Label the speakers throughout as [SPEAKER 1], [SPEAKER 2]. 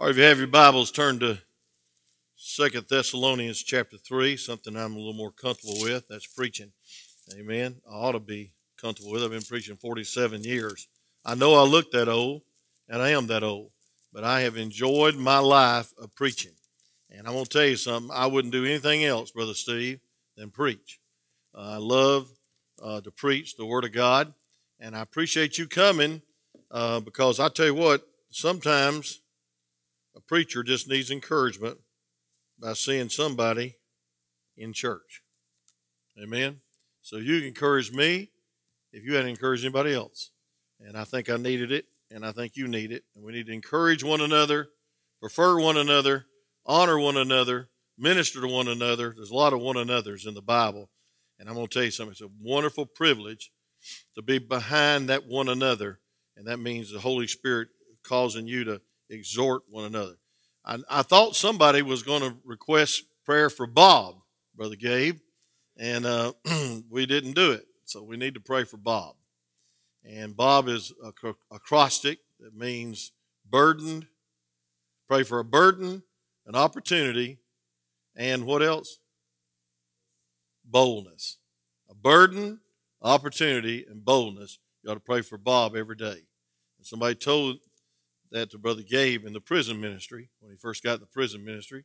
[SPEAKER 1] Or if you have your Bibles, turn to Second Thessalonians chapter 3, something I'm a little more comfortable with. That's preaching. Amen. I ought to be comfortable with. I've been preaching 47 years. I know I look that old, and I am that old, but I have enjoyed my life of preaching. And I'm going to tell you something. I wouldn't do anything else, Brother Steve, than preach. Uh, I love uh, to preach the Word of God, and I appreciate you coming uh, because I tell you what, sometimes a preacher just needs encouragement by seeing somebody in church. Amen. So you encourage me if you hadn't encouraged anybody else. And I think I needed it, and I think you need it. And we need to encourage one another, prefer one another, honor one another, minister to one another. There's a lot of one another's in the Bible. And I'm going to tell you something. It's a wonderful privilege to be behind that one another. And that means the Holy Spirit causing you to exhort one another. I, I thought somebody was going to request prayer for Bob, Brother Gabe, and uh, we didn't do it. So we need to pray for Bob. And Bob is acrostic that means burdened. Pray for a burden, an opportunity, and what else? Boldness. A burden, opportunity, and boldness. You ought to pray for Bob every day. Somebody told that to Brother Gabe in the prison ministry, when he first got in the prison ministry,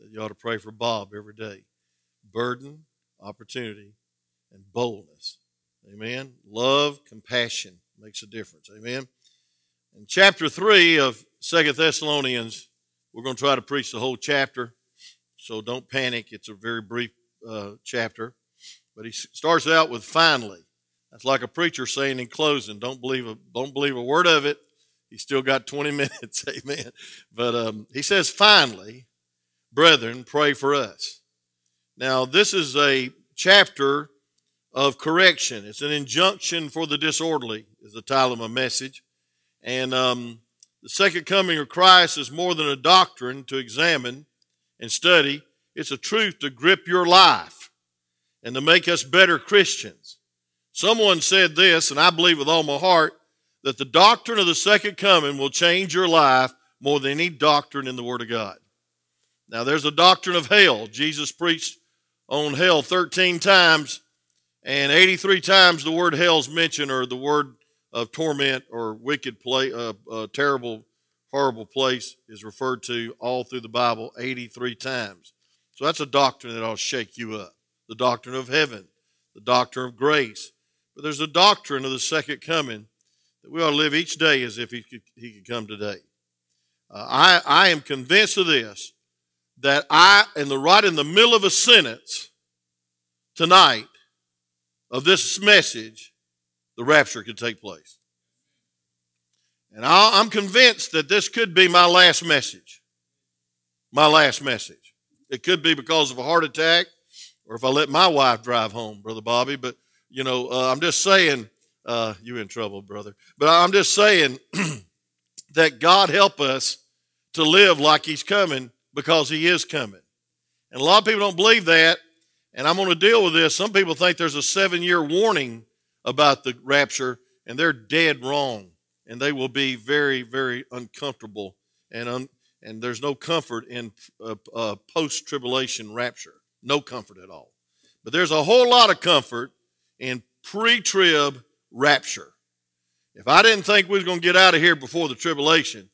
[SPEAKER 1] that you ought to pray for Bob every day. Burden, opportunity, and boldness. Amen. Love, compassion makes a difference. Amen. In chapter 3 of Second Thessalonians, we're going to try to preach the whole chapter, so don't panic. It's a very brief uh, chapter. But he starts out with finally. That's like a preacher saying in closing, don't believe a, don't believe a word of it. He's still got 20 minutes, amen. But um, he says, finally, brethren, pray for us. Now, this is a chapter of correction. It's an injunction for the disorderly, is the title of my message. And um, the second coming of Christ is more than a doctrine to examine and study, it's a truth to grip your life and to make us better Christians. Someone said this, and I believe with all my heart that the doctrine of the second coming will change your life more than any doctrine in the Word of God. Now, there's a doctrine of hell. Jesus preached on hell 13 times, and 83 times the word hell is mentioned, or the word of torment or wicked place, uh, uh, terrible, horrible place is referred to all through the Bible 83 times. So that's a doctrine that will shake you up. The doctrine of heaven, the doctrine of grace. But there's a doctrine of the second coming that we ought to live each day as if he could, he could come today. Uh, I, I am convinced of this that I, in the right in the middle of a sentence tonight of this message, the rapture could take place. And I, I'm convinced that this could be my last message. My last message. It could be because of a heart attack or if I let my wife drive home, Brother Bobby. But, you know, uh, I'm just saying uh, you in trouble, brother. But I'm just saying that God help us to live like He's coming because He is coming. And a lot of people don't believe that. And I'm going to deal with this. Some people think there's a seven year warning about the rapture, and they're dead wrong. And they will be very, very uncomfortable. And, un- and there's no comfort in uh, uh, post tribulation rapture. No comfort at all. But there's a whole lot of comfort in pre trib rapture. If I didn't think we was going to get out of here before the tribulation,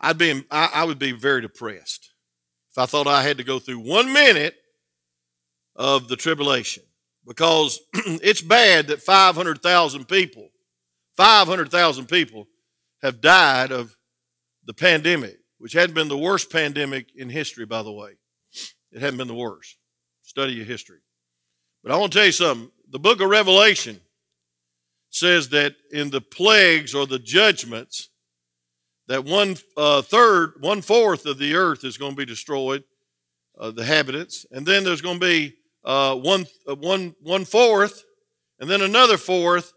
[SPEAKER 1] I'd be, I, I would be very depressed. If I thought I had to go through one minute of the tribulation, because it's bad that 500,000 people, 500,000 people have died of the pandemic, which hadn't been the worst pandemic in history, by the way. It hadn't been the worst. Study your history. But I want to tell you something. The book of Revelation says that in the plagues or the judgments, that one uh, third, one fourth of the earth is going to be destroyed, uh, the habitants, and then there's going to be uh, one, uh, one, one fourth, and then another fourth,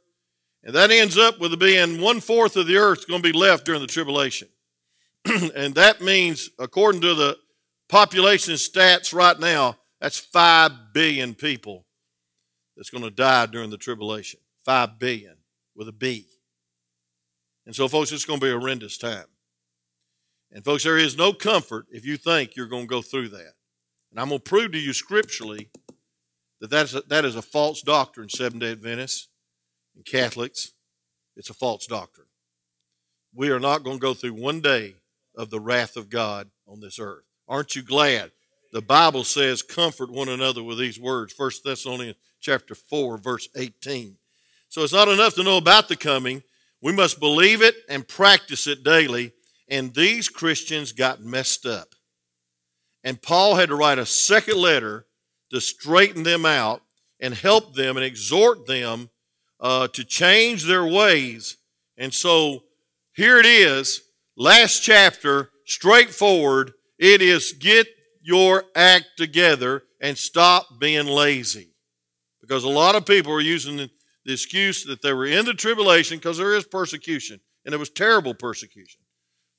[SPEAKER 1] and that ends up with being one fourth of the earth going to be left during the tribulation. and that means, according to the population stats right now, that's 5 billion people that's going to die during the tribulation. 5 billion with a B. And so, folks, it's going to be a horrendous time. And folks, there is no comfort if you think you're going to go through that. And I'm going to prove to you scripturally that that's a, that is a false doctrine, Seven Day Adventists and Catholics. It's a false doctrine. We are not going to go through one day of the wrath of God on this earth. Aren't you glad? The Bible says, comfort one another with these words. 1 Thessalonians chapter 4, verse 18. So it's not enough to know about the coming. We must believe it and practice it daily. And these Christians got messed up. And Paul had to write a second letter to straighten them out and help them and exhort them uh, to change their ways. And so here it is, last chapter, straightforward. It is get your act together and stop being lazy. Because a lot of people are using the, excuse that they were in the tribulation because there is persecution, and it was terrible persecution,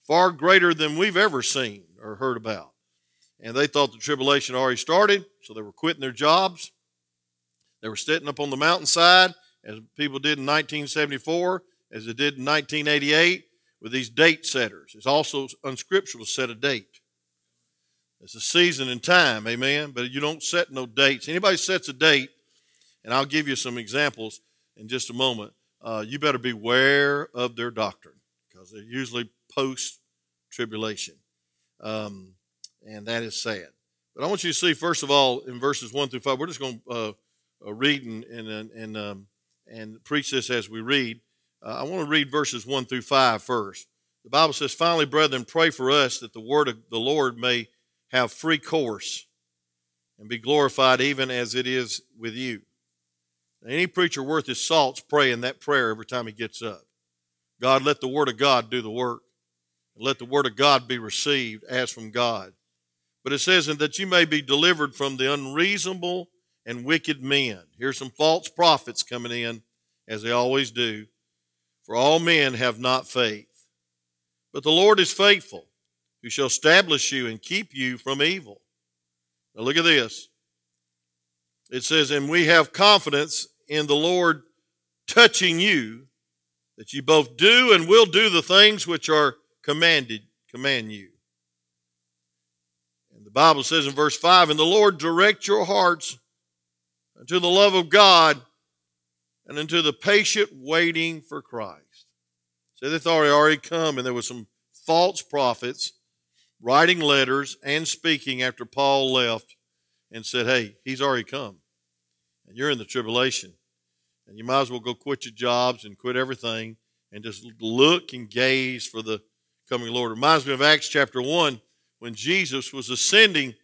[SPEAKER 1] far greater than we've ever seen or heard about. And they thought the tribulation already started, so they were quitting their jobs. They were sitting up on the mountainside, as people did in 1974, as they did in 1988, with these date setters. It's also unscriptural to set a date. It's a season and time, amen. But you don't set no dates. Anybody sets a date, and I'll give you some examples in just a moment. Uh, you better beware of their doctrine because they're usually post tribulation. Um, and that is sad. But I want you to see, first of all, in verses 1 through 5, we're just going to uh, uh, read and, and, and, um, and preach this as we read. Uh, I want to read verses 1 through 5 first. The Bible says, Finally, brethren, pray for us that the word of the Lord may have free course and be glorified even as it is with you. Any preacher worth his salt's praying that prayer every time he gets up. God, let the Word of God do the work. Let the Word of God be received as from God. But it says, and that you may be delivered from the unreasonable and wicked men. Here's some false prophets coming in, as they always do. For all men have not faith. But the Lord is faithful, who shall establish you and keep you from evil. Now look at this. It says, and we have confidence in the Lord touching you, that you both do and will do the things which are commanded, command you. And the Bible says in verse 5, and the Lord direct your hearts unto the love of God and unto the patient waiting for Christ. So they thought he already come, and there was some false prophets writing letters and speaking after Paul left and said, Hey, he's already come. And you're in the tribulation. And you might as well go quit your jobs and quit everything and just look and gaze for the coming Lord. Reminds me of Acts chapter 1 when Jesus was ascending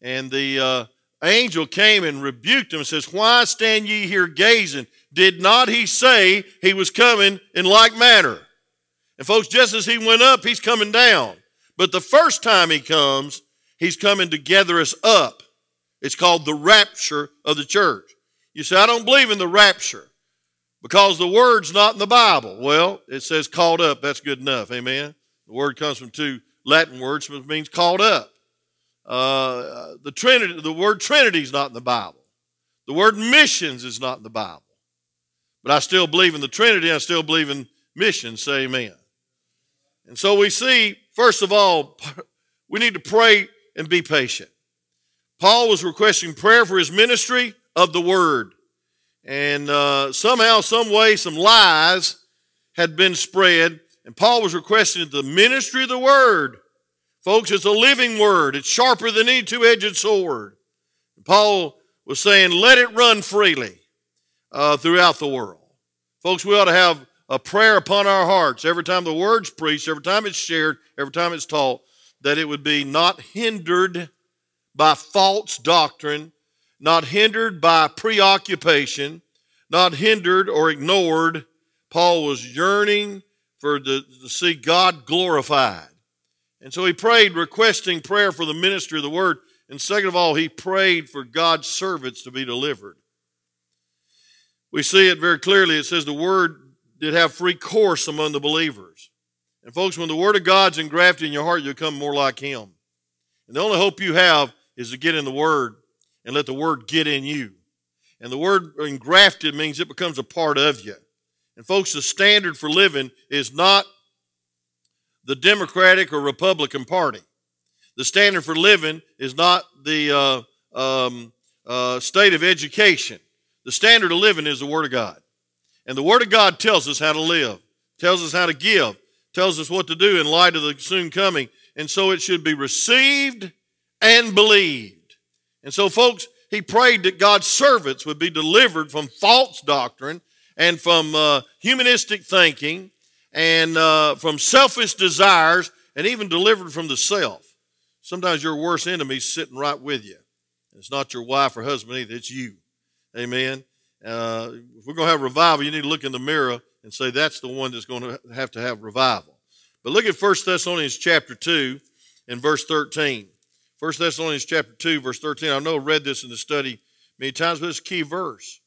[SPEAKER 1] and the uh, angel came and rebuked him and says, Why stand ye here gazing? Did not he say he was coming in like manner? And folks, just as he went up, he's coming down. But the first time he comes, he's coming to gather us up. It's called the rapture of the church. You say, I don't believe in the rapture because the word's not in the Bible. Well, it says called up. That's good enough. Amen. The word comes from two Latin words, which means called up. Uh, the Trinity, the word Trinity is not in the Bible. The word missions is not in the Bible. But I still believe in the Trinity. I still believe in missions. Say amen. And so we see, first of all, we need to pray and be patient. Paul was requesting prayer for his ministry of the word. And uh, somehow, some way, some lies had been spread. And Paul was requesting the ministry of the word. Folks, it's a living word. It's sharper than any two-edged sword. Paul was saying, let it run freely uh, throughout the world. Folks, we ought to have a prayer upon our hearts every time the word's preached, every time it's shared, every time it's taught, that it would be not hindered by false doctrine, not hindered by preoccupation, not hindered or ignored. Paul was yearning for the, to see God glorified. And so he prayed, requesting prayer for the ministry of the word. And second of all, he prayed for God's servants to be delivered. We see it very clearly. It says the word did have free course among the believers. And folks, when the word of God's engrafted in your heart, you become more like him. And the only hope you have is to get in the word and let the word get in you. And the word engrafted means it becomes a part of you. And folks, the standard for living is not the Democratic or Republican Party. The standard for living is not the uh, um, uh, state of education. The standard of living is the Word of God. And the Word of God tells us how to live, tells us how to give, tells us what to do in light of the soon coming. And so it should be received and believed. And so, folks, he prayed that God's servants would be delivered from false doctrine and from uh, humanistic thinking and uh, from selfish desires and even delivered from the self. Sometimes your worst enemy is sitting right with you. It's not your wife or husband either, it's you. Amen. Uh, if we're going to have revival, you need to look in the mirror and say that's the one that's going to have to have revival. But look at 1 Thessalonians chapter 2 and verse 13. 1 Thessalonians chapter 2, verse 13. I know I read this in the study many times, but it's a key verse.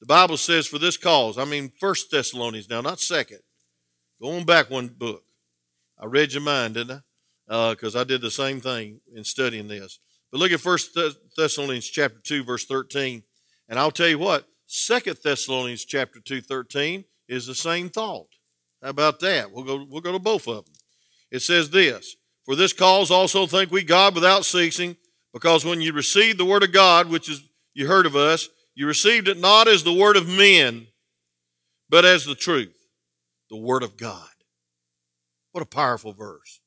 [SPEAKER 1] The Bible says, for this cause, I mean First Thessalonians now, not second. Going back one book. I read your mind, didn't I? Because uh, I did the same thing in studying this. But look at First Thessalonians chapter 2, verse 13. And I'll tell you what, Second Thessalonians chapter 2, 13 is the same thought. How about that? We'll go, we'll go to both of them. It says this For this cause also think we God without ceasing, because when you received the word of God, which is you heard of us, you received it not as the word of men, but as the truth, the word of God. What a powerful verse.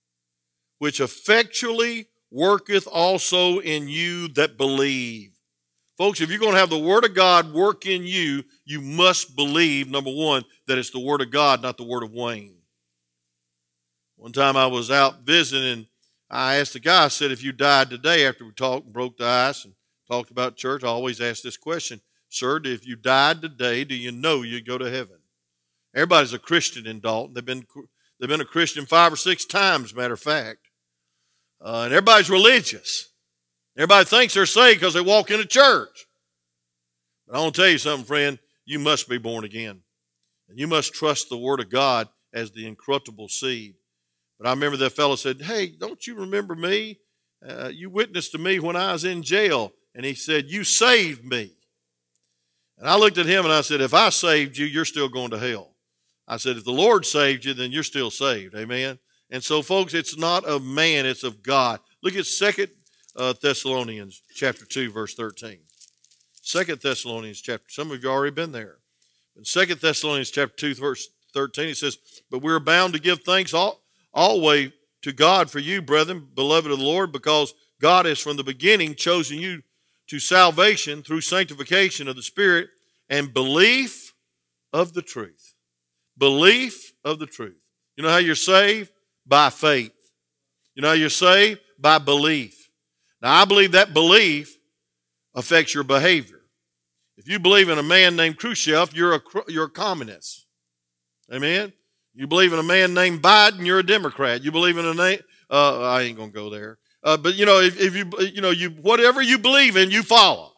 [SPEAKER 1] Which effectually worketh also in you that believe. Folks, if you're going to have the Word of God work in you, you must believe, number one, that it's the Word of God, not the Word of Wayne. One time I was out visiting, I asked the guy, I said, if you died today after we talked and broke the ice and talked about church, I always ask this question Sir, if you died today, do you know you'd go to heaven? Everybody's a Christian in Dalton. They've been, they've been a Christian five or six times, matter of fact. Uh, and everybody's religious. Everybody thinks they're saved because they walk into church. But I want to tell you something, friend. You must be born again. And you must trust the Word of God as the incorruptible seed. But I remember that fellow said, Hey, don't you remember me? Uh, you witnessed to me when I was in jail. And he said, You saved me. And I looked at him and I said, If I saved you, you're still going to hell. I said, If the Lord saved you, then you're still saved. Amen. And so, folks, it's not of man, it's of God. Look at Second uh, Thessalonians chapter 2, verse 13. Second Thessalonians chapter, some of you already been there. In Second Thessalonians chapter 2, verse 13, it says, But we're bound to give thanks all, always to God for you, brethren, beloved of the Lord, because God has from the beginning chosen you to salvation through sanctification of the Spirit and belief of the truth. Belief of the truth. You know how you're saved? by faith. You know, how you're saved by belief. Now, I believe that belief affects your behavior. If you believe in a man named Khrushchev, you're a, you're a communist. Amen? You believe in a man named Biden, you're a Democrat. You believe in a name, uh, I ain't going to go there. Uh, but, you know, if, if you, you know, you, whatever you believe in, you follow.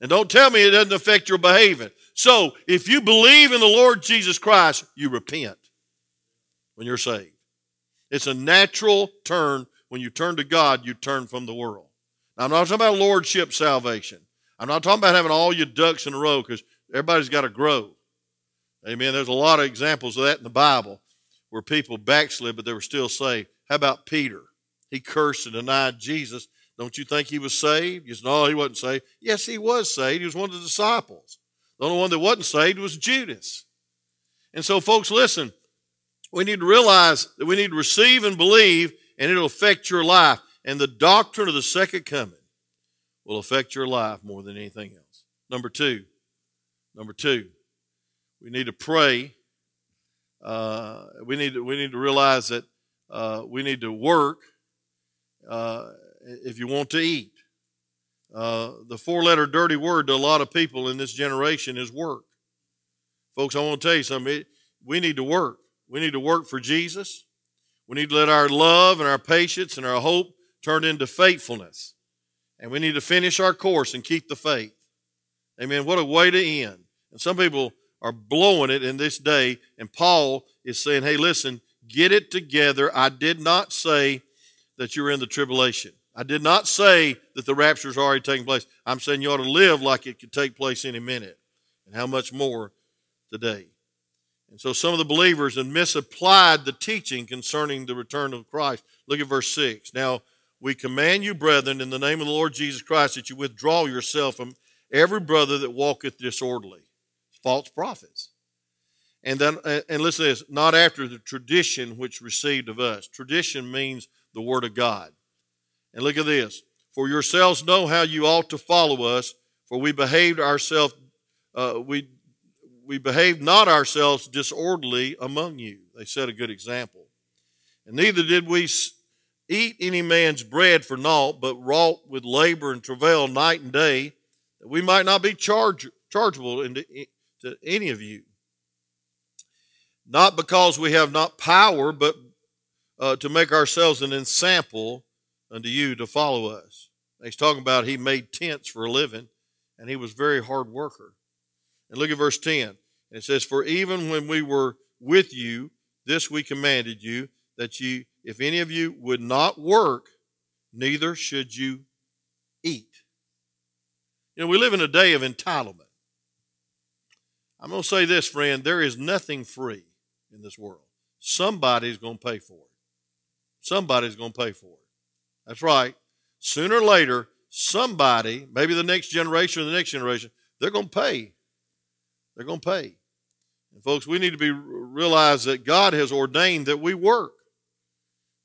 [SPEAKER 1] And don't tell me it doesn't affect your behavior. So, if you believe in the Lord Jesus Christ, you repent when you're saved. It's a natural turn. When you turn to God, you turn from the world. Now, I'm not talking about lordship salvation. I'm not talking about having all your ducks in a row because everybody's got to grow. Amen. There's a lot of examples of that in the Bible where people backslid, but they were still saved. How about Peter? He cursed and denied Jesus. Don't you think he was saved? You said, no, he wasn't saved. Yes, he was saved. He was one of the disciples. The only one that wasn't saved was Judas. And so, folks, listen, we need to realize that we need to receive and believe, and it'll affect your life. And the doctrine of the second coming will affect your life more than anything else. Number two, number two, we need to pray. Uh, we need to, we need to realize that uh, we need to work uh, if you want to eat. Uh, the four-letter dirty word to a lot of people in this generation is work. Folks, I want to tell you something. we need to work. We need to work for Jesus. We need to let our love and our patience and our hope turn into faithfulness. And we need to finish our course and keep the faith. Amen. What a way to end. And some people are blowing it in this day. And Paul is saying, hey, listen, get it together. I did not say that you're in the tribulation. I did not say that the rapture is already taking place. I'm saying you ought to live like it could take place any minute. And how much more today. And so some of the believers had misapplied the teaching concerning the return of Christ. Look at verse 6. Now, we command you, brethren, in the name of the Lord Jesus Christ, that you withdraw yourself from every brother that walketh disorderly, false prophets. And then, and listen to this, not after the tradition which received of us. Tradition means the word of God. And look at this. For yourselves know how you ought to follow us, for we behaved ourselves, uh, we we behaved not ourselves disorderly among you. They set a good example. And neither did we eat any man's bread for naught, but wrought with labor and travail night and day, that we might not be charge, chargeable into, to any of you. Not because we have not power, but uh, to make ourselves an ensample unto you to follow us. He's talking about he made tents for a living, and he was very hard worker. And look at verse 10. It says, For even when we were with you, this we commanded you, that you, if any of you would not work, neither should you eat. You know, we live in a day of entitlement. I'm going to say this, friend there is nothing free in this world. Somebody's going to pay for it. Somebody's going to pay for it. That's right. Sooner or later, somebody, maybe the next generation or the next generation, they're going to pay they're going to pay. And folks, we need to be realize that God has ordained that we work,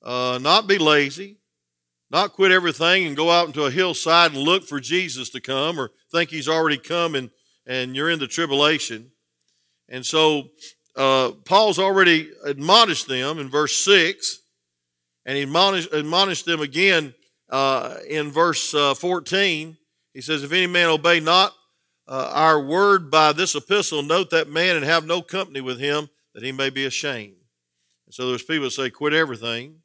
[SPEAKER 1] uh, not be lazy, not quit everything and go out into a hillside and look for Jesus to come, or think He's already come and and you're in the tribulation. And so uh, Paul's already admonished them in verse six, and he admonished, admonished them again uh, in verse uh, 14. He says, If any man obey not uh, our word by this epistle, note that man and have no company with him, that he may be ashamed. And so there's people that say, quit everything.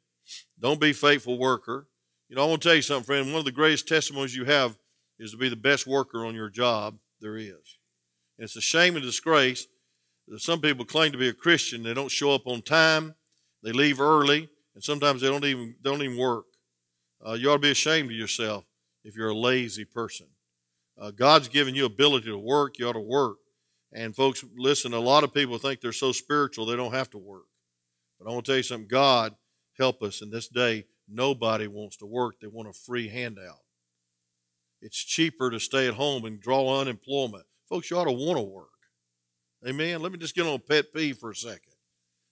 [SPEAKER 1] Don't be faithful worker. You know, I want to tell you something, friend. One of the greatest testimonies you have is to be the best worker on your job there is. And it's a shame and disgrace that some people claim to be a Christian. They don't show up on time. They leave early, and sometimes they don't even don't even work. Uh, you ought to be ashamed of yourself if you're a lazy person. Uh, God's given you ability to work. You ought to work. And folks, listen, a lot of people think they're so spiritual they don't have to work. But I want to tell you something. God help us in this day. Nobody wants to work. They want a free handout. It's cheaper to stay at home and draw unemployment. Folks, you ought to want to work. Amen. Let me just get on pet peeve for a second.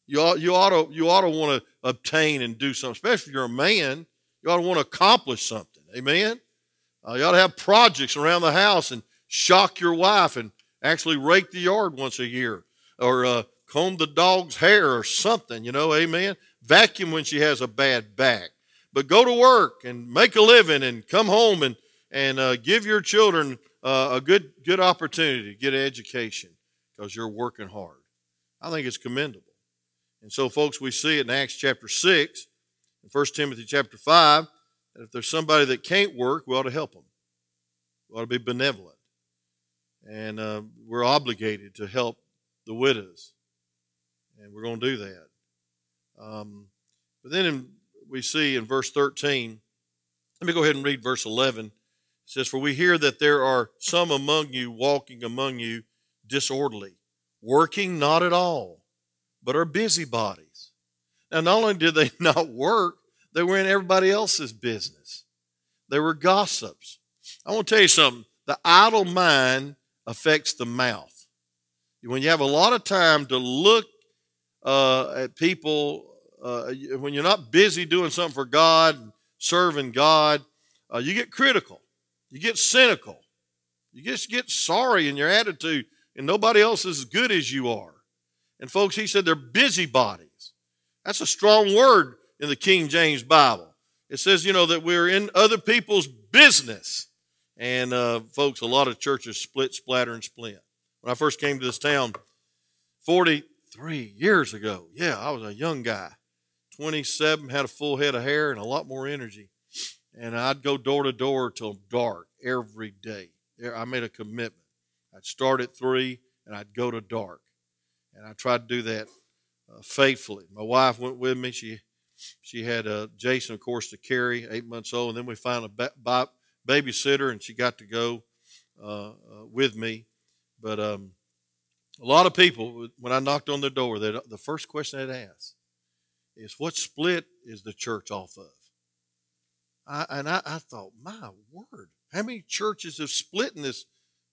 [SPEAKER 1] You ought, you ought to you ought to want to obtain and do something, especially if you're a man. You ought to want to accomplish something. Amen. Uh, you ought to have projects around the house and shock your wife and actually rake the yard once a year or uh, comb the dog's hair or something, you know, amen. Vacuum when she has a bad back. But go to work and make a living and come home and, and uh, give your children uh, a good, good opportunity to get an education because you're working hard. I think it's commendable. And so, folks, we see it in Acts chapter 6 and 1 Timothy chapter 5 that if there's somebody that can't work, we ought to help them. We ought to be benevolent. And uh, we're obligated to help the widows. And we're going to do that. Um, but then in, we see in verse 13, let me go ahead and read verse 11. Says, For we hear that there are some among you walking among you disorderly, working not at all, but are busybodies. Now, not only did they not work, they were in everybody else's business. They were gossips. I want to tell you something. The idle mind affects the mouth. When you have a lot of time to look uh, at people, uh, when you're not busy doing something for God, serving God, uh, you get critical. You get cynical. You just get sorry in your attitude, and nobody else is as good as you are. And folks, he said they're busybodies. That's a strong word in the King James Bible. It says, you know, that we're in other people's business. And uh, folks, a lot of churches split, splatter, and splint. When I first came to this town 43 years ago, yeah, I was a young guy, 27, had a full head of hair and a lot more energy. And I'd go door to door till dark every day. I made a commitment. I'd start at three and I'd go to dark. And I tried to do that uh, faithfully. My wife went with me. She she had uh, Jason, of course, to carry, eight months old, and then we found a ba- ba- babysitter, and she got to go uh, uh, with me. But um, A lot of people, when I knocked on their door, the first question they'd ask is, What split is the church off of? I, and I, I, thought, my word, how many churches have split in this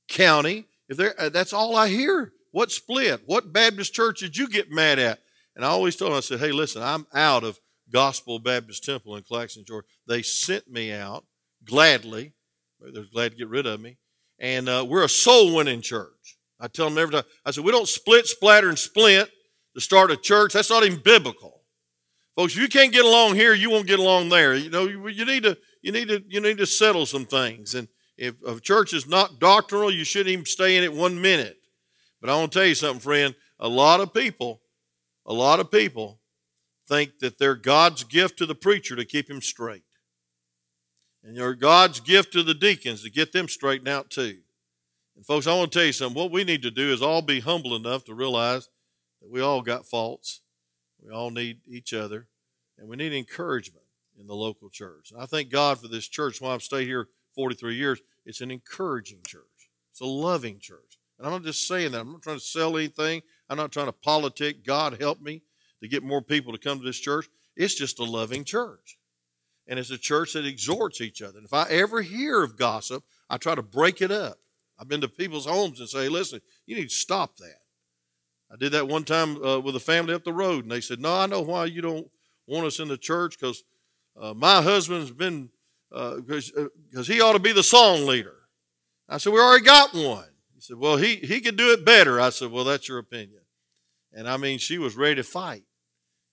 [SPEAKER 1] county? If there, uh, that's all I hear. What split? What Baptist church did you get mad at? And I always told them, I said, hey, listen, I'm out of Gospel Baptist Temple in Claxton, Georgia. They sent me out gladly. They're glad to get rid of me. And uh, we're a soul winning church. I tell them every time, I said, we don't split, splatter, and splint to start a church. That's not even biblical. Folks, if you can't get along here, you won't get along there. You know, you, you need to you need to you need to settle some things. And if a church is not doctrinal, you shouldn't even stay in it one minute. But I want to tell you something, friend. A lot of people, a lot of people think that they're God's gift to the preacher to keep him straight. And they're God's gift to the deacons to get them straightened out too. And folks, I want to tell you something. What we need to do is all be humble enough to realize that we all got faults we all need each other, and we need encouragement in the local church. And I thank God for this church. While I've stayed here 43 years, it's an encouraging church. It's a loving church. And I'm not just saying that. I'm not trying to sell anything. I'm not trying to politic. God help me to get more people to come to this church. It's just a loving church. And it's a church that exhorts each other. And if I ever hear of gossip, I try to break it up. I've been to people's homes and say, listen, you need to stop that. I did that one time uh, with a family up the road, and they said, "No, I know why you don't want us in the church because uh, my husband's been because uh, uh he ought to be the song leader." I said, "We already got one." He said, "Well, he he could do it better." I said, "Well, that's your opinion." And I mean, she was ready to fight,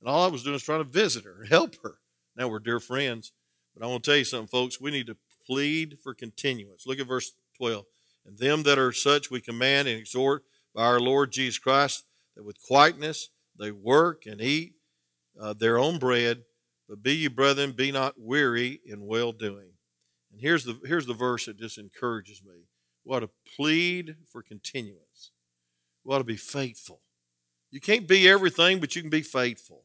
[SPEAKER 1] and all I was doing was trying to visit her, help her. Now we're dear friends, but I want to tell you something, folks. We need to plead for continuance. Look at verse twelve. And them that are such we command and exhort by our Lord Jesus Christ that with quietness they work and eat uh, their own bread. But be ye brethren, be not weary in well doing. And here's the here's the verse that just encourages me. We ought to plead for continuance. We ought to be faithful. You can't be everything, but you can be faithful.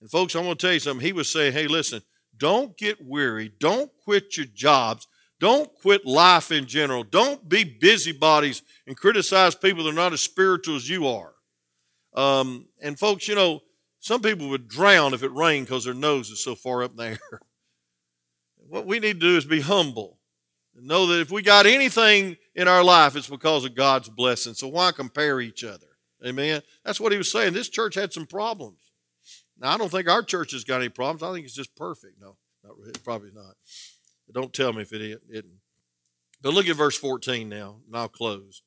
[SPEAKER 1] And folks, I want to tell you something. He was saying, hey, listen, don't get weary. Don't quit your jobs. Don't quit life in general. Don't be busybodies and criticize people that are not as spiritual as you are. Um, and folks, you know, some people would drown if it rained because their nose is so far up there. what we need to do is be humble and know that if we got anything in our life, it's because of God's blessing. So why compare each other? Amen. That's what he was saying. This church had some problems. Now I don't think our church has got any problems. I think it's just perfect. No, not really, probably not. But don't tell me if it isn't. But look at verse 14 now, and I'll close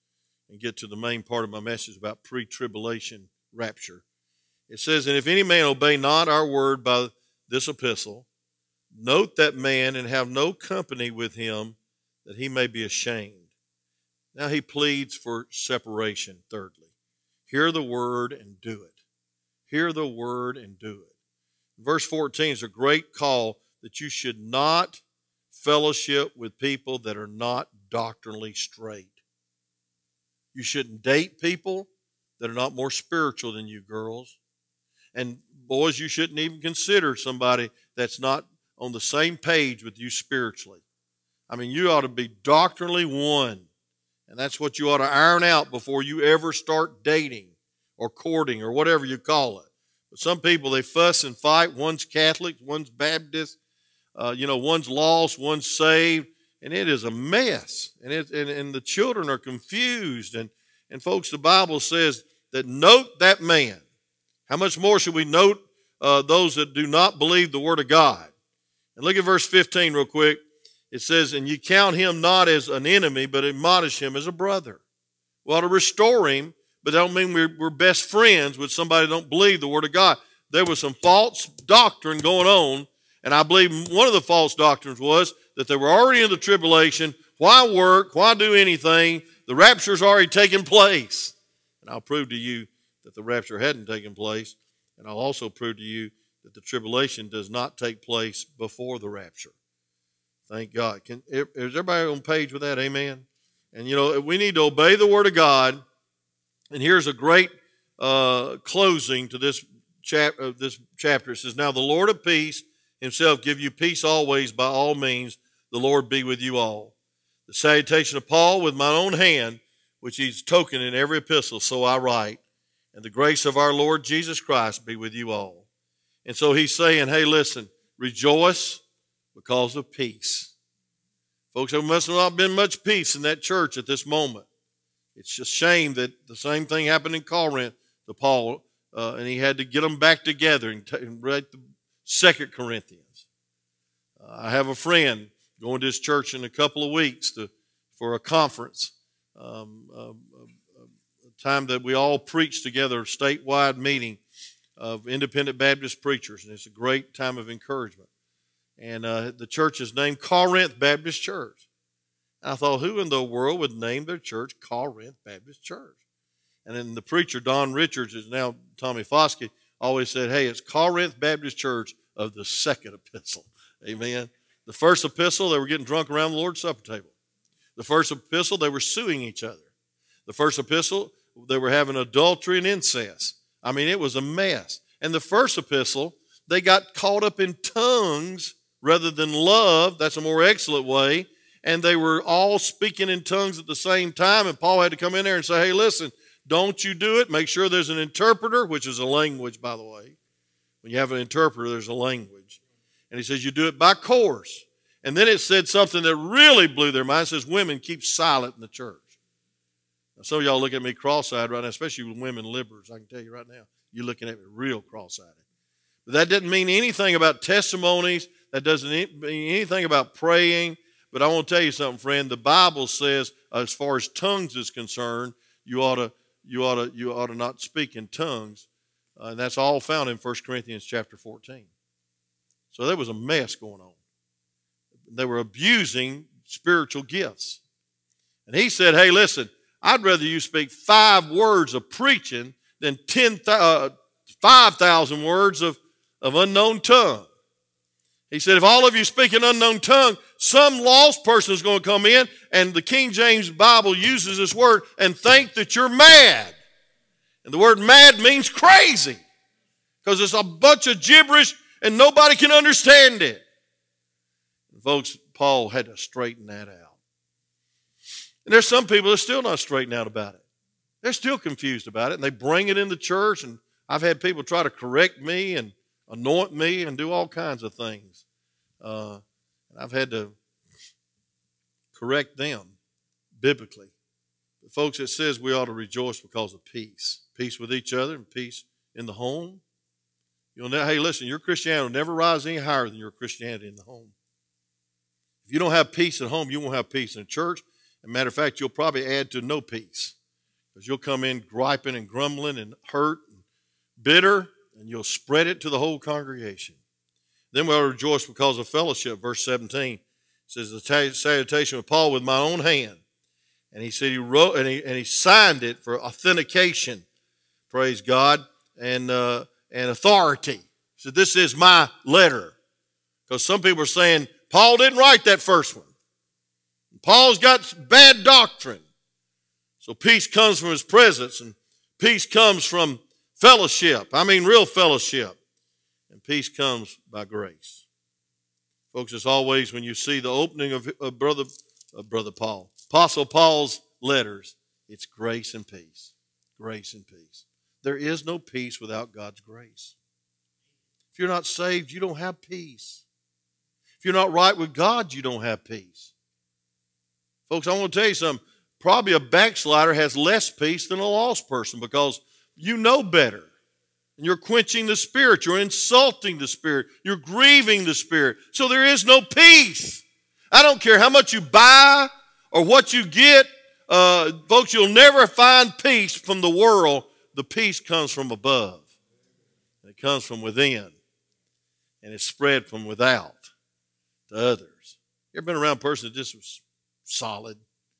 [SPEAKER 1] and get to the main part of my message about pre-tribulation rapture. It says, And if any man obey not our word by this epistle, note that man and have no company with him, that he may be ashamed. Now he pleads for separation, thirdly. Hear the word and do it. Hear the word and do it. Verse 14 is a great call that you should not fellowship with people that are not doctrinally straight. You shouldn't date people that are not more spiritual than you girls. And boys, you shouldn't even consider somebody that's not on the same page with you spiritually. I mean, you ought to be doctrinally one. And that's what you ought to iron out before you ever start dating or courting or whatever you call it. But some people, they fuss and fight. One's Catholic, one's Baptist, uh, you know, one's lost, one's saved. And it is a mess. And, it, and, and the children are confused. And, and folks, the Bible says that note that man. How much more should we note uh, those that do not believe the word of God? And look at verse 15 real quick. It says, And you count him not as an enemy, but admonish him as a brother. Well, to restore him, but that don't mean we're, we're best friends with somebody that don't believe the word of God. There was some false doctrine going on, and I believe one of the false doctrines was that they were already in the tribulation. Why work? Why do anything? The rapture's already taken place. And I'll prove to you that the rapture hadn't taken place. And I'll also prove to you that the tribulation does not take place before the rapture. Thank God. Can, is everybody on page with that? Amen. And you know, we need to obey the word of God. And here's a great uh, closing to this, chap- uh, this chapter. It says, Now the Lord of peace himself give you peace always by all means. The Lord be with you all. The salutation of Paul with my own hand which he's token in every epistle, so I write. And the grace of our Lord Jesus Christ be with you all. And so he's saying, hey, listen, rejoice because of peace. Folks, there must not have been much peace in that church at this moment. It's just shame that the same thing happened in Corinth to Paul, uh, and he had to get them back together and, t- and write the Second Corinthians. Uh, I have a friend going to his church in a couple of weeks to, for a conference, um, a, time that we all preach together, a statewide meeting of independent Baptist preachers, and it's a great time of encouragement. And uh, the church is named Corinth Baptist Church. I thought, who in the world would name their church Corinth Baptist Church? And then the preacher, Don Richards, is now Tommy Foskey, always said, hey, it's Corinth Baptist Church of the second epistle. Amen. The first epistle, they were getting drunk around the Lord's Supper table. The first epistle, they were suing each other. The first epistle, they were having adultery and incest. I mean, it was a mess. And the first epistle, they got caught up in tongues rather than love. That's a more excellent way. And they were all speaking in tongues at the same time. And Paul had to come in there and say, hey, listen, don't you do it. Make sure there's an interpreter, which is a language, by the way. When you have an interpreter, there's a language. And he says, you do it by course. And then it said something that really blew their mind. It says, women keep silent in the church. Now, some of y'all look at me cross-eyed right now, especially with women liberals. I can tell you right now, you're looking at me real cross-eyed. But that didn't mean anything about testimonies. That doesn't mean anything about praying. But I want to tell you something, friend. The Bible says, as far as tongues is concerned, you ought to you ought to you ought to not speak in tongues, uh, and that's all found in 1 Corinthians chapter 14. So there was a mess going on. They were abusing spiritual gifts, and he said, "Hey, listen, I'd rather you speak five words of preaching than 10, uh, 5,000 words of, of unknown tongue. He said, if all of you speak an unknown tongue, some lost person is going to come in, and the King James Bible uses this word and think that you're mad. And the word mad means crazy because it's a bunch of gibberish and nobody can understand it. Folks, Paul had to straighten that out. And there's some people that are still not straightened out about it. They're still confused about it, and they bring it in the church. And I've had people try to correct me and anoint me and do all kinds of things. Uh, I've had to correct them biblically. But folks, it says we ought to rejoice because of peace peace with each other and peace in the home. You'll ne- hey, listen, your Christianity will never rise any higher than your Christianity in the home. If you don't have peace at home, you won't have peace in church. As a matter of fact, you'll probably add to no peace because you'll come in griping and grumbling and hurt and bitter, and you'll spread it to the whole congregation. Then we'll rejoice because of fellowship. Verse 17 says, The salutation of Paul with my own hand. And he said he wrote and he, and he signed it for authentication. Praise God. And, uh, and authority. He said, This is my letter. Because some people are saying, Paul didn't write that first one. Paul's got bad doctrine. So peace comes from his presence, and peace comes from fellowship. I mean, real fellowship. And peace comes by grace. Folks, as always, when you see the opening of, of brother, of brother Paul, Apostle Paul's letters, it's grace and peace. Grace and peace. There is no peace without God's grace. If you're not saved, you don't have peace. You're not right with God, you don't have peace. Folks, I want to tell you something. Probably a backslider has less peace than a lost person because you know better. And you're quenching the Spirit. You're insulting the Spirit. You're grieving the Spirit. So there is no peace. I don't care how much you buy or what you get. Uh, folks, you'll never find peace from the world. The peace comes from above. It comes from within. And it's spread from without to others. You ever been around a person that just was solid?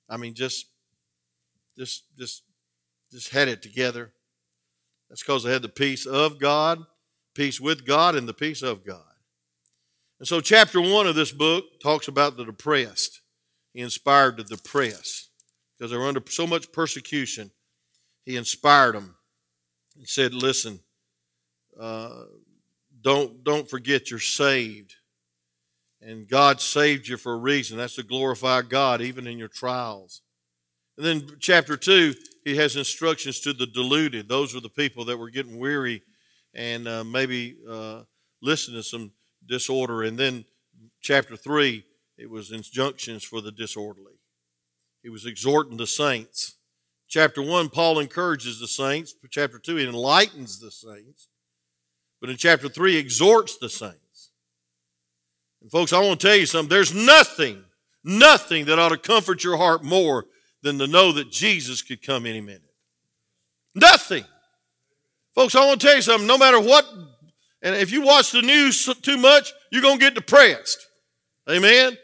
[SPEAKER 1] I mean, just, just, just, just had it together. That's because they had the peace of God, peace with God, and the peace of God. And so, chapter one of this book talks about the depressed. He inspired the depressed because they were under so much persecution. He inspired them and said, Listen, uh, don't, don't forget you're saved. And God saved you for a reason. That's to glorify God, even in your trials. And then chapter 2, he has instructions to the deluded. Those are the people that were getting weary and uh, maybe uh, listening to some disorder. And then chapter 3, it was injunctions for the disorderly. He was exhorting the saints. Chapter 1, Paul encourages the saints. Chapter 2, he enlightens the saints. But in chapter 3, he exhorts the saints. And folks, I want to tell you something. There's nothing, nothing that ought to comfort your heart more than to know that Jesus could come any minute. Nothing. Folks, I want to tell you something. No matter what, and if you watch the news too much, you're going to get depressed. Amen?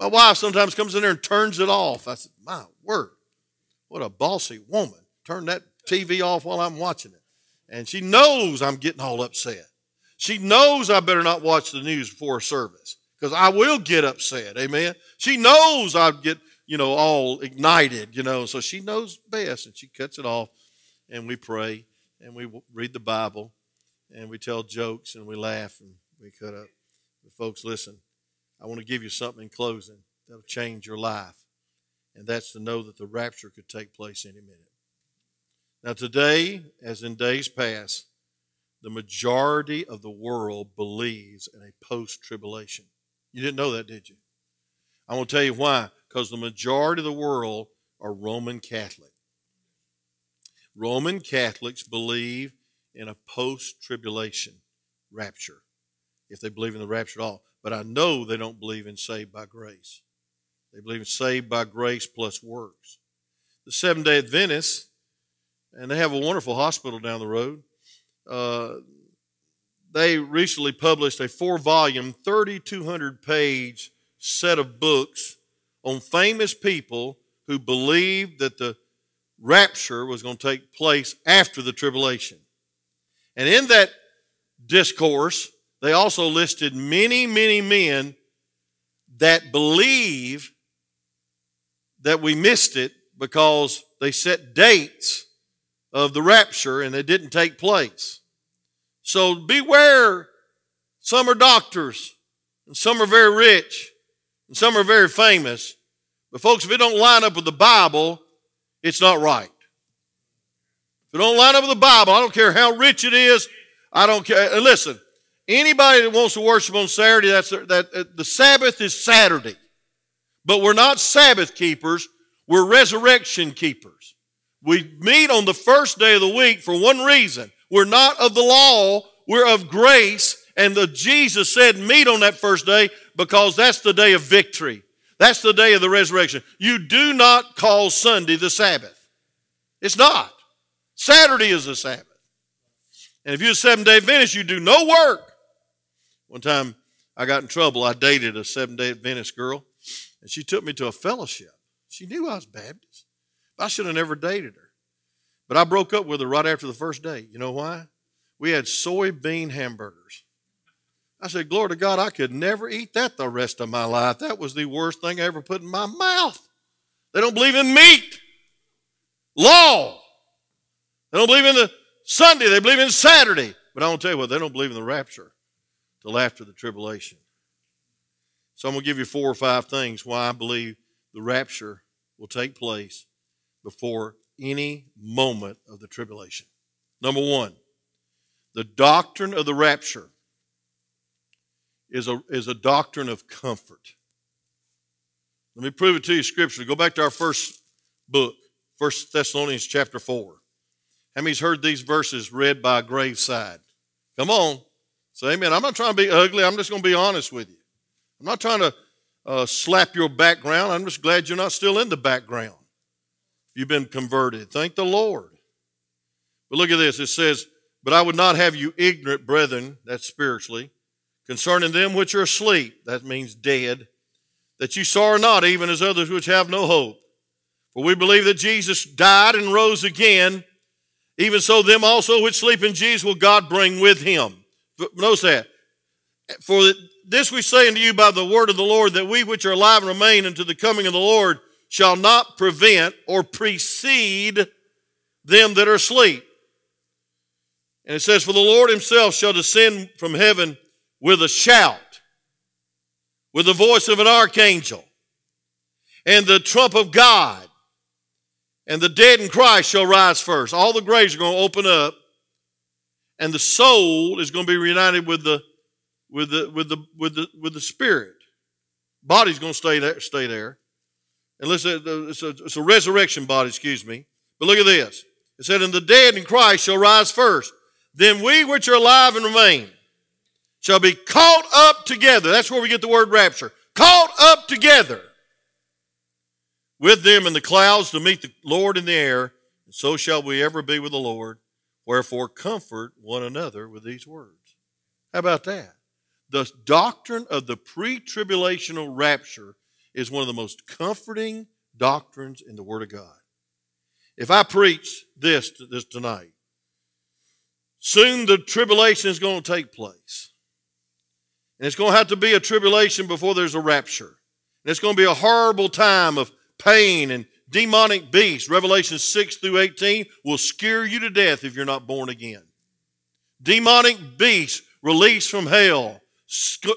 [SPEAKER 1] My wife sometimes comes in there and turns it off. I said, My word, what a bossy woman. Turn that TV off while I'm watching it. And she knows I'm getting all upset. She knows I better not watch the news before service because I will get upset. Amen. She knows I get, you know, all ignited, you know, so she knows best and she cuts it off and we pray and we read the Bible and we tell jokes and we laugh and we cut up. But folks, listen, I want to give you something in closing that'll change your life, and that's to know that the rapture could take place any minute. Now, today, as in days past, the majority of the world believes in a post tribulation. You didn't know that, did you? I'm going to tell you why. Because the majority of the world are Roman Catholic. Roman Catholics believe in a post tribulation rapture, if they believe in the rapture at all. But I know they don't believe in saved by grace. They believe in saved by grace plus works. The Seventh day Adventists, and they have a wonderful hospital down the road, uh, they recently published a four volume, 3,200 page set of books on famous people who believed that the rapture was going to take place after the tribulation. And in that discourse, they also listed many, many men that believe that we missed it because they set dates of the rapture and it didn't take place. So beware. Some are doctors, and some are very rich, and some are very famous. But folks, if it don't line up with the Bible, it's not right. If it don't line up with the Bible, I don't care how rich it is. I don't care. And listen, Anybody that wants to worship on Saturday, that's that uh, the Sabbath is Saturday. But we're not Sabbath keepers, we're resurrection keepers. We meet on the first day of the week for one reason. We're not of the law, we're of grace. And the Jesus said, meet on that first day because that's the day of victory. That's the day of the resurrection. You do not call Sunday the Sabbath. It's not. Saturday is the Sabbath. And if you're a seven day Adventist, you do no work. One time I got in trouble. I dated a seven day Adventist girl, and she took me to a fellowship. She knew I was Baptist. I should have never dated her. But I broke up with her right after the first day. You know why? We had soybean hamburgers. I said, Glory to God, I could never eat that the rest of my life. That was the worst thing I ever put in my mouth. They don't believe in meat, law. They don't believe in the Sunday, they believe in Saturday. But I want to tell you what, they don't believe in the rapture till after the tribulation. So I'm going to give you four or five things why I believe the rapture will take place before any moment of the tribulation. Number one, the doctrine of the rapture is a, is a doctrine of comfort. Let me prove it to you scripturally. Go back to our first book, First Thessalonians chapter 4. How many's heard these verses read by a graveside? Come on. Say amen. I'm not trying to be ugly. I'm just going to be honest with you. I'm not trying to uh, slap your background. I'm just glad you're not still in the background. You've been converted. Thank the Lord. But look at this. It says, But I would not have you ignorant, brethren, that's spiritually, concerning them which are asleep, that means dead, that you sorrow not, even as others which have no hope. For we believe that Jesus died and rose again, even so them also which sleep in Jesus will God bring with him. Notice that. For this we say unto you by the word of the Lord, that we which are alive and remain unto the coming of the Lord shall not prevent or precede them that are asleep. And it says, For the Lord himself shall descend from heaven with a shout, with the voice of an archangel, and the trump of God. and the dead in Christ shall rise first. All the graves are going to open up, and the soul is going to be reunited with the with the with the with the with the spirit. Body's going to stay there, stay there. And listen, it's a, it's a resurrection body, excuse me. But look at this. It said, And the dead in Christ shall rise first. Then we which are alive and remain shall be caught up together. That's where we get the word rapture. Caught up together with them in the clouds to meet the Lord in the air, and so shall we ever be with the Lord. Wherefore, comfort one another with these words. How about that? The doctrine of the pre tribulational rapture is one of the most comforting doctrines in the Word of God. If I preach this, this tonight, soon the tribulation is going to take place. And it's going to have to be a tribulation before there's a rapture. And it's going to be a horrible time of pain and demonic beasts. Revelation 6 through 18 will scare you to death if you're not born again. Demonic beasts released from hell.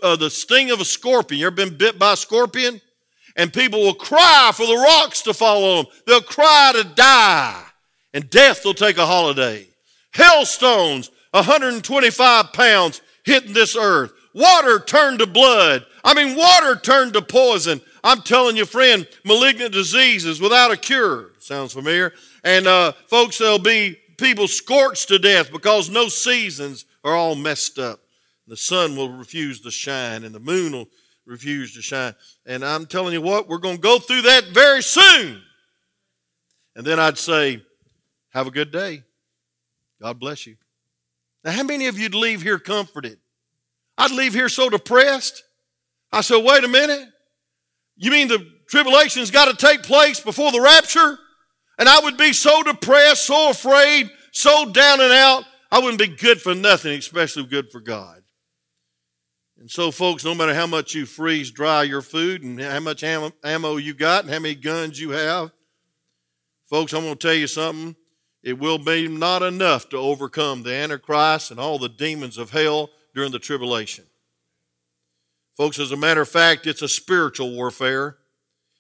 [SPEAKER 1] Uh, the sting of a scorpion. You ever been bit by a scorpion? And people will cry for the rocks to fall on them. They'll cry to die. And death will take a holiday. Hailstones, 125 pounds, hitting this earth. Water turned to blood. I mean, water turned to poison. I'm telling you, friend, malignant diseases without a cure. Sounds familiar? And uh, folks, there'll be people scorched to death because no seasons are all messed up. The sun will refuse to shine, and the moon will refuse to shine. And I'm telling you what, we're going to go through that very soon. And then I'd say, Have a good day. God bless you. Now, how many of you'd leave here comforted? I'd leave here so depressed. I said, Wait a minute. You mean the tribulation's got to take place before the rapture? And I would be so depressed, so afraid, so down and out, I wouldn't be good for nothing, especially good for God. And so, folks, no matter how much you freeze dry your food and how much ammo you got and how many guns you have, folks, I'm going to tell you something. It will be not enough to overcome the Antichrist and all the demons of hell during the tribulation. Folks, as a matter of fact, it's a spiritual warfare.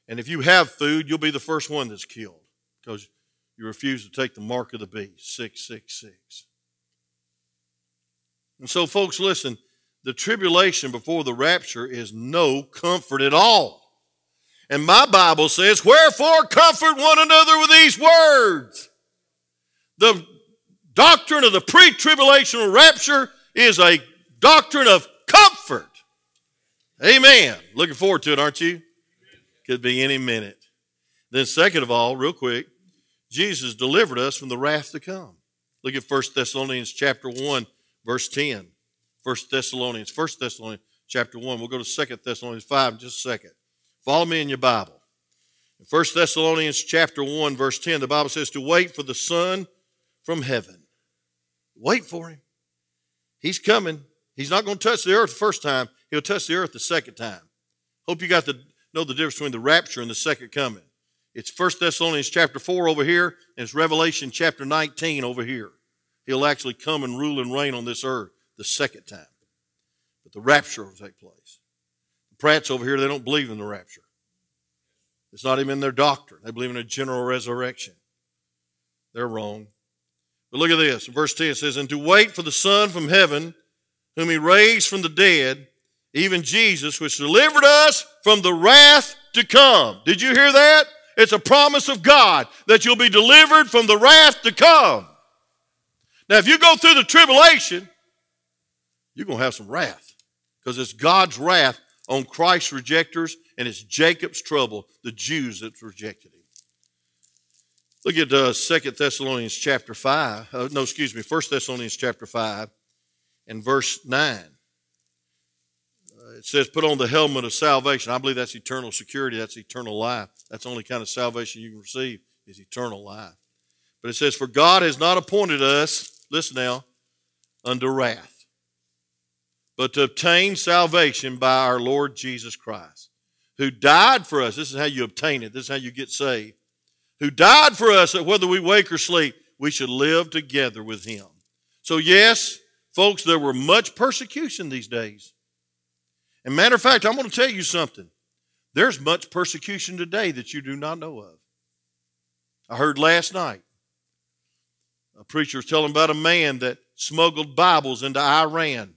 [SPEAKER 1] And if you have food, you'll be the first one that's killed because you refuse to take the mark of the beast 666. And so, folks, listen the tribulation before the rapture is no comfort at all. And my Bible says, Wherefore comfort one another with these words. The doctrine of the pre tribulational rapture is a doctrine of comfort. Amen. Looking forward to it, aren't you? Could be any minute. Then, second of all, real quick, Jesus delivered us from the wrath to come. Look at 1 Thessalonians chapter 1, verse 10. 1 Thessalonians, 1 Thessalonians chapter 1. We'll go to 2 Thessalonians 5 in just a second. Follow me in your Bible. In 1 Thessalonians chapter 1, verse 10, the Bible says to wait for the Son from heaven. Wait for him. He's coming. He's not going to touch the earth the first time. He'll touch the earth the second time. Hope you got to know the difference between the rapture and the second coming. It's 1 Thessalonians chapter 4 over here, and it's Revelation chapter 19 over here. He'll actually come and rule and reign on this earth the second time. But the rapture will take place. The Pratts over here, they don't believe in the rapture. It's not even in their doctrine. They believe in a general resurrection. They're wrong. But look at this. verse 10 says, And to wait for the Son from heaven, whom he raised from the dead, even Jesus, which delivered us from the wrath to come. Did you hear that? It's a promise of God that you'll be delivered from the wrath to come. Now, if you go through the tribulation, you're going to have some wrath because it's God's wrath on Christ's rejectors and it's Jacob's trouble, the Jews that rejected him. Look at uh, 2 Thessalonians chapter 5. Uh, no, excuse me, 1 Thessalonians chapter 5 and verse 9 it says, put on the helmet of salvation. I believe that's eternal security. That's eternal life. That's the only kind of salvation you can receive is eternal life. But it says, for God has not appointed us, listen now, under wrath, but to obtain salvation by our Lord Jesus Christ, who died for us. This is how you obtain it. This is how you get saved. Who died for us that whether we wake or sleep, we should live together with him. So, yes, folks, there were much persecution these days. And matter of fact, I'm going to tell you something. There's much persecution today that you do not know of. I heard last night a preacher was telling about a man that smuggled Bibles into Iran.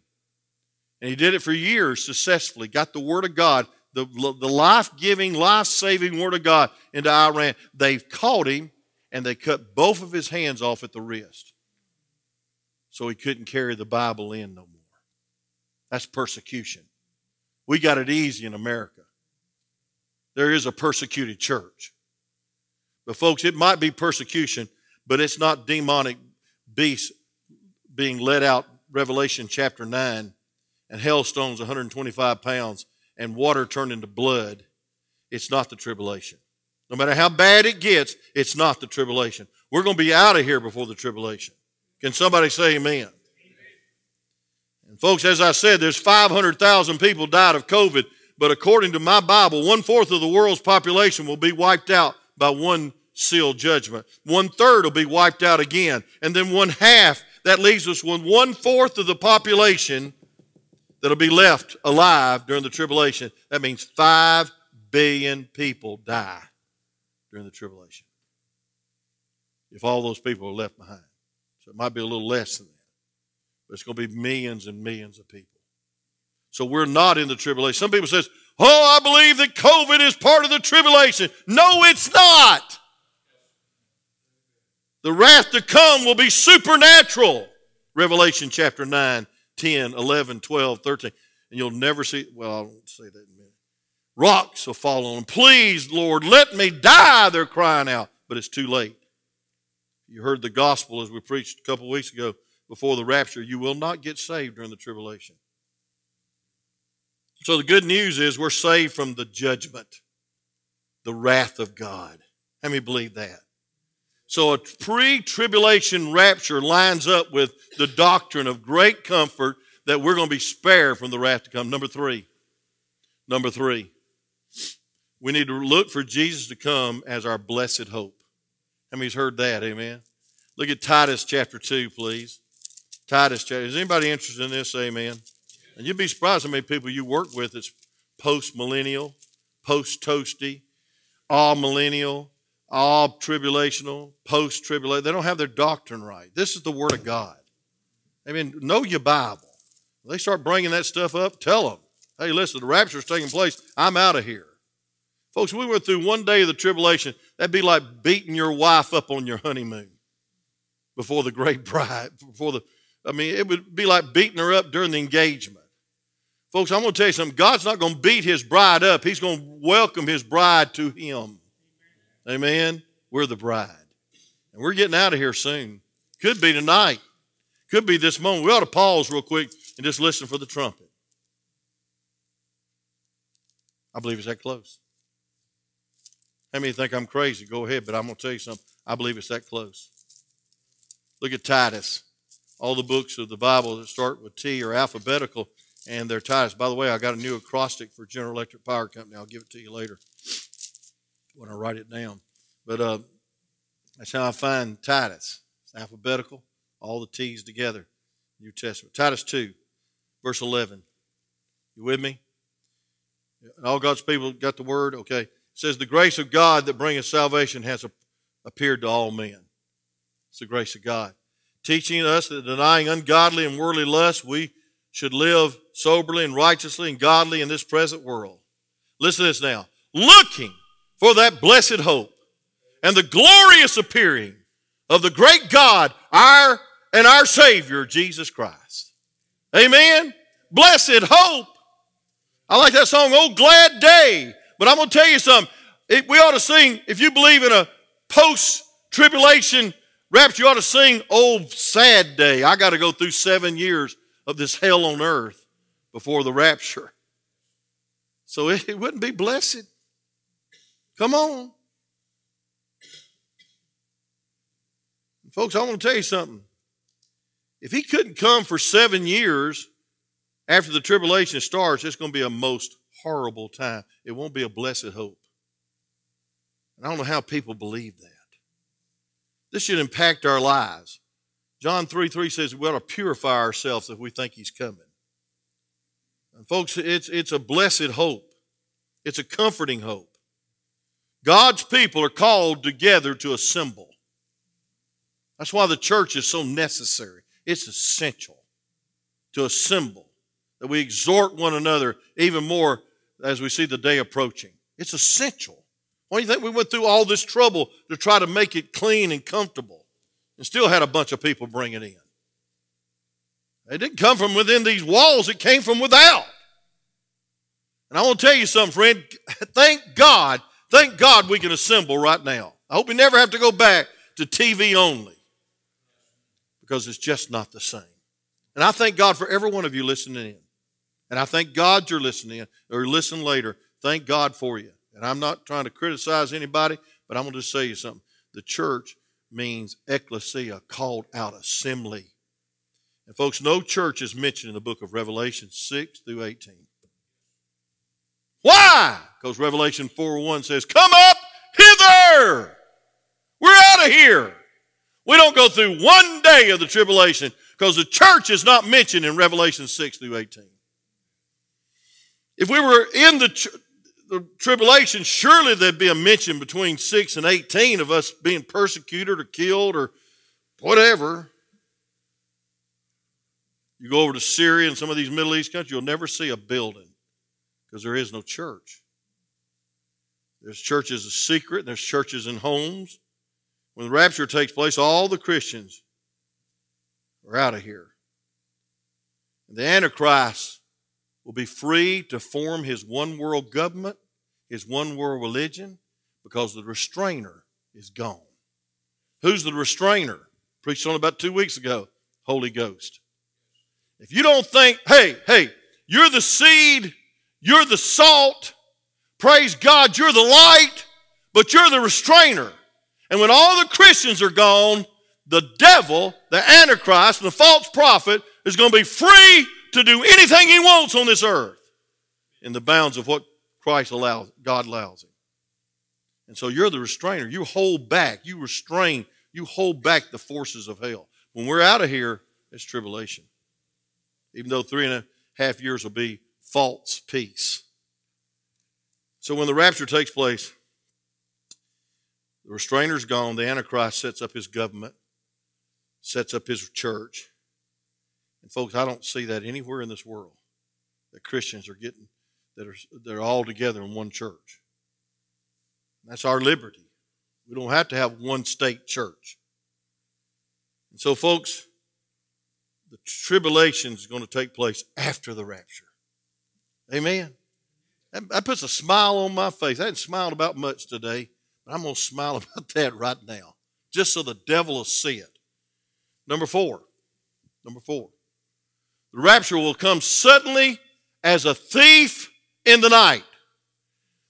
[SPEAKER 1] And he did it for years successfully, got the Word of God, the, the life giving, life saving Word of God into Iran. They've caught him and they cut both of his hands off at the wrist. So he couldn't carry the Bible in no more. That's persecution. We got it easy in America. There is a persecuted church. But, folks, it might be persecution, but it's not demonic beasts being let out, Revelation chapter 9, and hailstones 125 pounds, and water turned into blood. It's not the tribulation. No matter how bad it gets, it's not the tribulation. We're going to be out of here before the tribulation. Can somebody say amen? And folks, as I said, there's 500,000 people died of COVID, but according to my Bible, one fourth of the world's population will be wiped out by one seal judgment. One third will be wiped out again. And then one half, that leaves us with one fourth of the population that'll be left alive during the tribulation. That means five billion people die during the tribulation. If all those people are left behind. So it might be a little less than that. But it's going to be millions and millions of people. So we're not in the tribulation. Some people says, "Oh, I believe that COVID is part of the tribulation." No, it's not. The wrath to come will be supernatural. Revelation chapter 9, 10, 11, 12, 13. And you'll never see, well, I won't say that in a minute. Rocks will fall on them. Please, Lord, let me die, they're crying out. But it's too late. You heard the gospel as we preached a couple weeks ago before the rapture. You will not get saved during the tribulation. So the good news is we're saved from the judgment, the wrath of God. How many believe that? So a pre tribulation rapture lines up with the doctrine of great comfort that we're going to be spared from the wrath to come. Number three. Number three. We need to look for Jesus to come as our blessed hope. How many's heard that? Amen. Look at Titus chapter 2, please. Titus chapter. Is anybody interested in this? Amen. And you'd be surprised how many people you work with that's post millennial, post toasty, all millennial, all tribulational, post tribulation. They don't have their doctrine right. This is the Word of God. I mean, know your Bible. They start bringing that stuff up, tell them, hey, listen, the rapture's taking place. I'm out of here. Folks, we went through one day of the tribulation. That'd be like beating your wife up on your honeymoon before the great bride, before the, I mean, it would be like beating her up during the engagement. Folks, I'm going to tell you something. God's not going to beat his bride up. He's going to welcome his bride to him. Amen. We're the bride. And we're getting out of here soon. Could be tonight. Could be this moment. We ought to pause real quick and just listen for the trumpet. I believe it's that close. How many think I'm crazy? Go ahead, but I'm going to tell you something. I believe it's that close. Look at Titus. All the books of the Bible that start with T are alphabetical, and they're Titus. By the way, I got a new acrostic for General Electric Power Company. I'll give it to you later when I write it down. But uh, that's how I find Titus. It's alphabetical, all the T's together. New Testament. Titus 2, verse 11. You with me? All God's people got the word? Okay. It says, The grace of God that bringeth salvation has appeared to all men. It's the grace of God. Teaching us that denying ungodly and worldly lust, we should live soberly and righteously and godly in this present world. Listen to this now. Looking for that blessed hope and the glorious appearing of the great God, our and our Savior, Jesus Christ. Amen. Blessed hope. I like that song, Oh Glad Day. But I'm going to tell you something. It, we ought to sing, if you believe in a post tribulation rapture, you ought to sing, Oh Sad Day. I got to go through seven years of this hell on earth before the rapture. So it, it wouldn't be blessed. Come on. Folks, I want to tell you something. If he couldn't come for seven years after the tribulation starts, it's going to be a most horrible time. It won't be a blessed hope. And I don't know how people believe that. This should impact our lives. John 3 3 says we ought to purify ourselves if we think he's coming. And folks, it's, it's a blessed hope. It's a comforting hope. God's people are called together to assemble. That's why the church is so necessary. It's essential to assemble, that we exhort one another even more as we see the day approaching. It's essential. Why do you think we went through all this trouble to try to make it clean and comfortable and still had a bunch of people bring it in? It didn't come from within these walls, it came from without. And I want to tell you something, friend. Thank God, thank God we can assemble right now. I hope we never have to go back to TV only because it's just not the same. And I thank God for every one of you listening in. And I thank God you're listening in or listen later. Thank God for you. And I'm not trying to criticize anybody, but I'm going to just say you something. The church means ecclesia, called out assembly. And folks, no church is mentioned in the book of Revelation 6 through 18. Why? Because Revelation 4 1 says, Come up hither. We're out of here. We don't go through one day of the tribulation because the church is not mentioned in Revelation 6 through 18. If we were in the, the tribulation, surely there'd be a mention between 6 and 18 of us being persecuted or killed or whatever. You go over to Syria and some of these Middle East countries, you'll never see a building because there is no church. There's churches of secret, there's churches in homes. When the rapture takes place, all the Christians are out of here. And the Antichrist will be free to form his one world government, his one world religion, because the restrainer is gone. Who's the restrainer? Preached on about two weeks ago Holy Ghost. If you don't think, hey, hey, you're the seed you're the salt. Praise God, you're the light, but you're the restrainer. And when all the Christians are gone, the devil, the Antichrist, and the false prophet is going to be free to do anything he wants on this earth in the bounds of what Christ allows, God allows him. And so you're the restrainer. You hold back, you restrain, you hold back the forces of hell. When we're out of here, it's tribulation. Even though three and a half years will be false peace. So when the rapture takes place, the restrainer's gone, the Antichrist sets up his government, sets up his church. And folks, I don't see that anywhere in this world that Christians are getting that are they're all together in one church. That's our liberty. We don't have to have one state church. And so, folks, the tribulation is going to take place after the rapture. Amen. That, puts a smile on my face. I hadn't smiled about much today, but I'm going to smile about that right now, just so the devil will see it. Number four. Number four. The rapture will come suddenly as a thief in the night.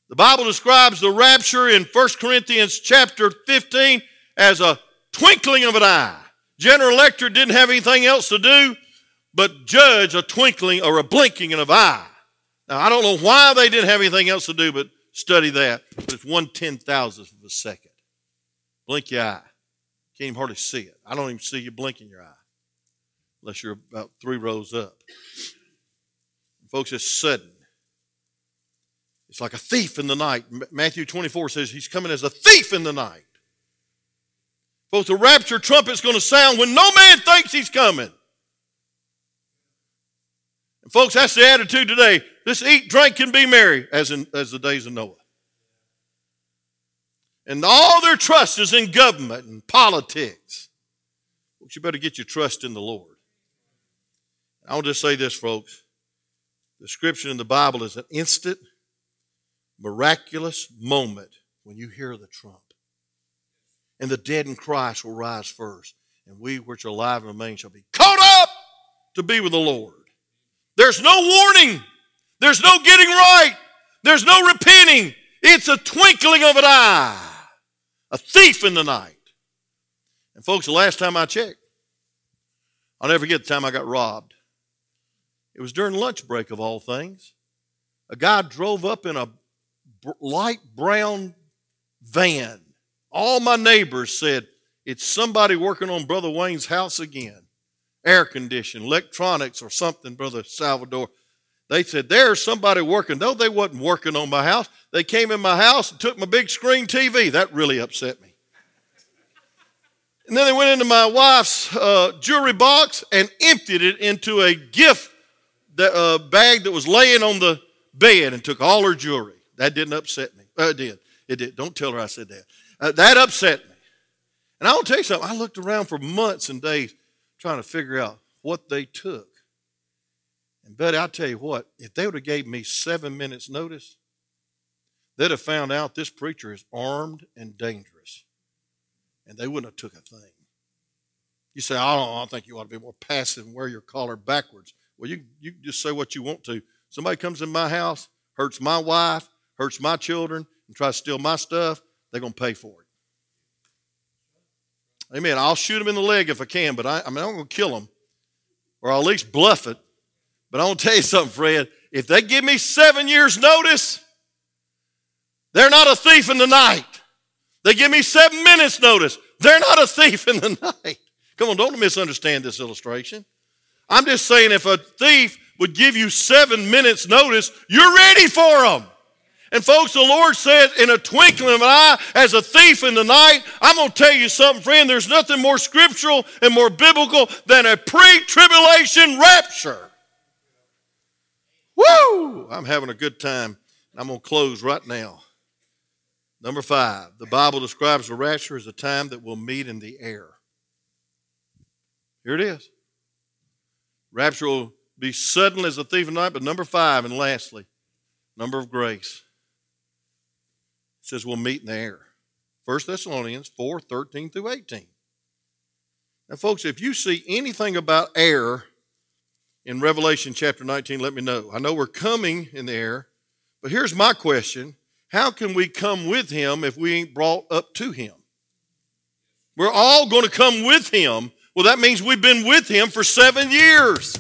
[SPEAKER 1] The Bible describes the rapture in 1 Corinthians chapter 15 as a twinkling of an eye. General Electric didn't have anything else to do but judge a twinkling or a blinking of an eye. Now, I don't know why they didn't have anything else to do but study that, but it's one ten thousandth of a second. Blink your eye. Can't even hardly see it. I don't even see you blinking your eye unless you're about three rows up. Folks, it's sudden. It's like a thief in the night. Matthew 24 says he's coming as a thief in the night. Folks, the rapture trumpet's going to sound when no man thinks he's coming. And folks, that's the attitude today. Let's eat, drink, and be merry, as in as the days of Noah. And all their trust is in government and politics. Folks, you better get your trust in the Lord. I'll just say this, folks. The scripture in the Bible is an instant, miraculous moment when you hear the trump. And the dead in Christ will rise first, and we which are alive and remain shall be caught up to be with the Lord. There's no warning. There's no getting right. There's no repenting. It's a twinkling of an eye. A thief in the night. And folks, the last time I checked, I'll never forget the time I got robbed. It was during lunch break of all things. A guy drove up in a light brown van. All my neighbors said, It's somebody working on Brother Wayne's house again air conditioning, electronics, or something, Brother Salvador. They said, There's somebody working. No, they wasn't working on my house. They came in my house and took my big screen TV. That really upset me. And then they went into my wife's uh, jewelry box and emptied it into a gift that, uh, bag that was laying on the bed and took all her jewelry. That didn't upset me. Uh, it did. It did. Don't tell her I said that. Uh, that upset me. And I will tell you something. I looked around for months and days trying to figure out what they took. And buddy, I'll tell you what, if they would have gave me seven minutes notice, they'd have found out this preacher is armed and dangerous. And they wouldn't have took a thing. You say, I don't, I think you ought to be more passive and wear your collar backwards. Well, you, you just say what you want to. Somebody comes in my house, hurts my wife, hurts my children, and tries to steal my stuff, they're going to pay for it. Amen. I'll shoot them in the leg if I can, but I, I mean, I'm going to kill them, or I'll at least bluff it. But I'm going to tell you something, Fred. If they give me seven years' notice, they're not a thief in the night. They give me seven minutes' notice. They're not a thief in the night. Come on, don't misunderstand this illustration. I'm just saying if a thief would give you seven minutes' notice, you're ready for them. And folks, the Lord said, in a twinkling of an eye, as a thief in the night, I'm going to tell you something, friend. There's nothing more scriptural and more biblical than a pre tribulation rapture. Woo! I'm having a good time. I'm going to close right now. Number five, the Bible describes the rapture as a time that we'll meet in the air. Here it is. Rapture will be sudden as a thief in the night, but number five, and lastly, number of grace. Says we'll meet in the air. 1 Thessalonians 4 13 through 18. Now, folks, if you see anything about air in Revelation chapter 19, let me know. I know we're coming in the air, but here's my question How can we come with him if we ain't brought up to him? We're all going to come with him. Well, that means we've been with him for seven years.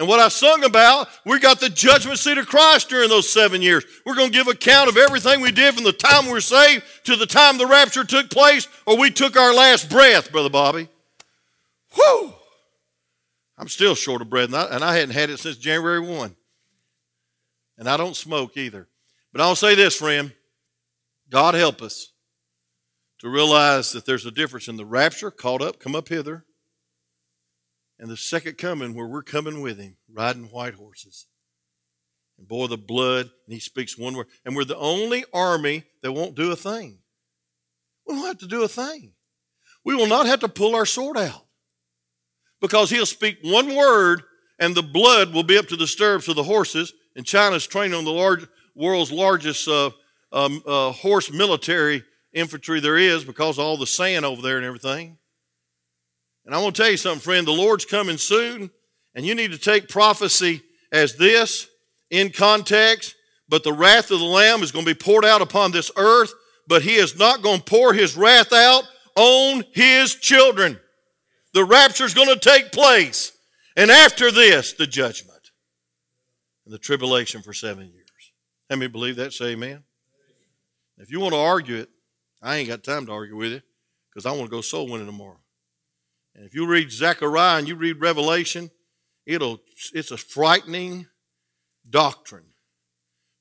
[SPEAKER 1] And what I sung about, we got the judgment seat of Christ during those seven years. We're going to give account of everything we did from the time we were saved to the time the rapture took place or we took our last breath, Brother Bobby. Whew! I'm still short of breath, and I, and I hadn't had it since January 1. And I don't smoke either. But I'll say this, friend God help us to realize that there's a difference in the rapture, caught up, come up hither, and the second coming where we're coming with him, riding white horses. And boy, the blood, and he speaks one word. And we're the only army that won't do a thing. We don't have to do a thing. We will not have to pull our sword out because he'll speak one word and the blood will be up to the stirrups of the horses. And China's training on the large, world's largest uh, um, uh, horse military infantry there is because all the sand over there and everything. And I want to tell you something, friend. The Lord's coming soon, and you need to take prophecy as this in context. But the wrath of the Lamb is going to be poured out upon this earth, but He is not going to pour His wrath out on His children. The rapture is going to take place. And after this, the judgment and the tribulation for seven years. How many believe that? Say amen. If you want to argue it, I ain't got time to argue with you because I want to go soul winning tomorrow. And if you read Zechariah and you read Revelation, it'll it's a frightening doctrine.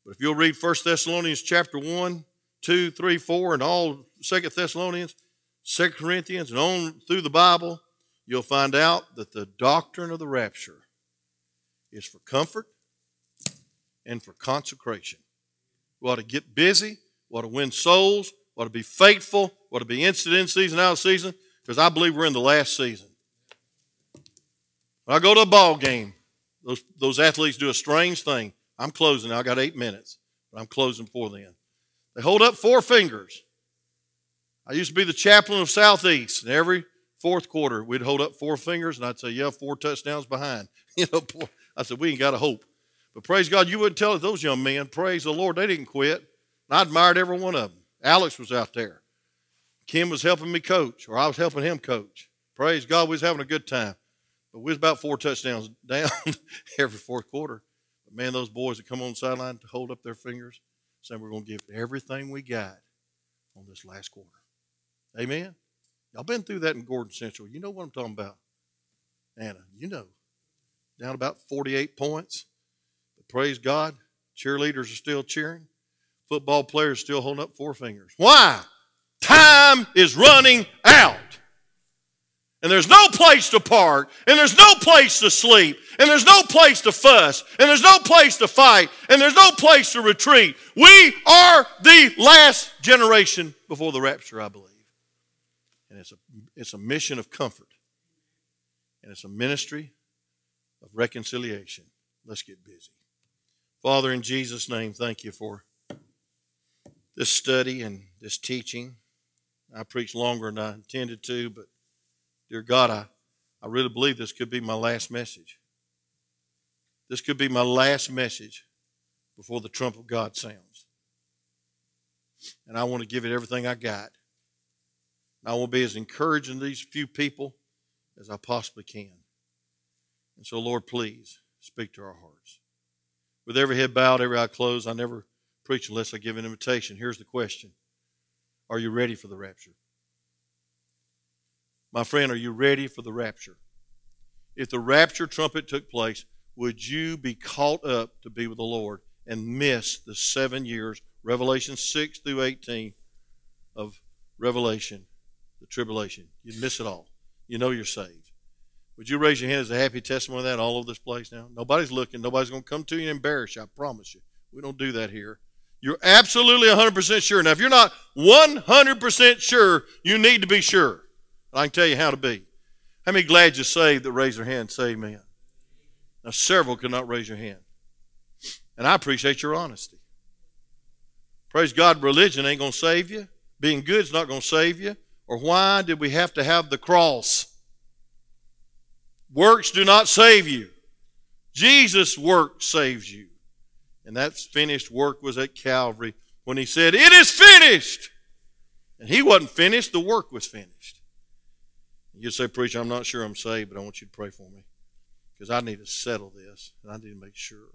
[SPEAKER 1] But if you'll read 1 Thessalonians chapter 1, 2, 3, 4, and all 2 Thessalonians, 2 Corinthians, and on through the Bible, you'll find out that the doctrine of the rapture is for comfort and for consecration. We ought to get busy, we ought to win souls, we ought to be faithful, we ought to be instant in season, out of season, because I believe we're in the last season. When I go to a ball game, those, those athletes do a strange thing. I'm closing. I got eight minutes, but I'm closing before then. They hold up four fingers. I used to be the chaplain of Southeast, and every fourth quarter we'd hold up four fingers, and I'd say, "Yeah, four touchdowns behind." You know, I said, "We ain't got a hope." But praise God, you wouldn't tell it those young men. Praise the Lord, they didn't quit. And I admired every one of them. Alex was out there. Kim was helping me coach, or I was helping him coach. Praise God, we was having a good time. But we was about four touchdowns down every fourth quarter. But man, those boys that come on the sideline to hold up their fingers, saying we're going to give everything we got on this last quarter. Amen. Y'all been through that in Gordon Central. You know what I'm talking about. Anna, you know. Down about 48 points. But praise God, cheerleaders are still cheering. Football players still holding up four fingers. Why? Time is running out. And there's no place to park, and there's no place to sleep, and there's no place to fuss, and there's no place to fight, and there's no place to retreat. We are the last generation before the rapture, I believe. And it's a, it's a mission of comfort, and it's a ministry of reconciliation. Let's get busy. Father, in Jesus' name, thank you for this study and this teaching. I preached longer than I intended to, but dear God, I, I really believe this could be my last message. This could be my last message before the trump of God sounds. And I want to give it everything I got. I want to be as encouraging to these few people as I possibly can. And so, Lord, please speak to our hearts. With every head bowed, every eye closed, I never preach unless I give an invitation. Here's the question Are you ready for the rapture? My friend, are you ready for the rapture? If the rapture trumpet took place, would you be caught up to be with the Lord and miss the seven years, Revelation 6 through 18 of Revelation, the tribulation? You'd miss it all. You know you're saved. Would you raise your hand as a happy testimony of that all over this place now? Nobody's looking. Nobody's going to come to you and embarrass you. I promise you. We don't do that here. You're absolutely 100% sure. Now, if you're not 100% sure, you need to be sure. I can tell you how to be. How many glad you're saved that raise their hand say amen? Now, several could not raise your hand. And I appreciate your honesty. Praise God, religion ain't going to save you. Being good is not going to save you. Or why did we have to have the cross? Works do not save you. Jesus' work saves you. And that finished work was at Calvary when he said, It is finished. And he wasn't finished, the work was finished. You say, Preacher, I'm not sure I'm saved, but I want you to pray for me. Because I need to settle this, and I need to make sure.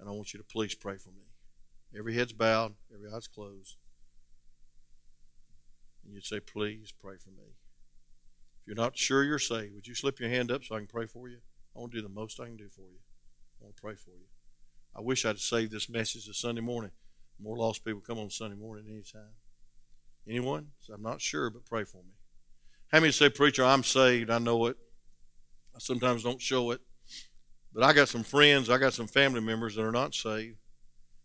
[SPEAKER 1] And I want you to please pray for me. Every head's bowed, every eye's closed. And you'd say, Please pray for me. If you're not sure you're saved, would you slip your hand up so I can pray for you? I want to do the most I can do for you. I want to pray for you. I wish I'd saved this message this Sunday morning. More lost people come on Sunday morning anytime. Anyone? I'm not sure, but pray for me. How many say, Preacher, I'm saved? I know it. I sometimes don't show it. But I got some friends, I got some family members that are not saved.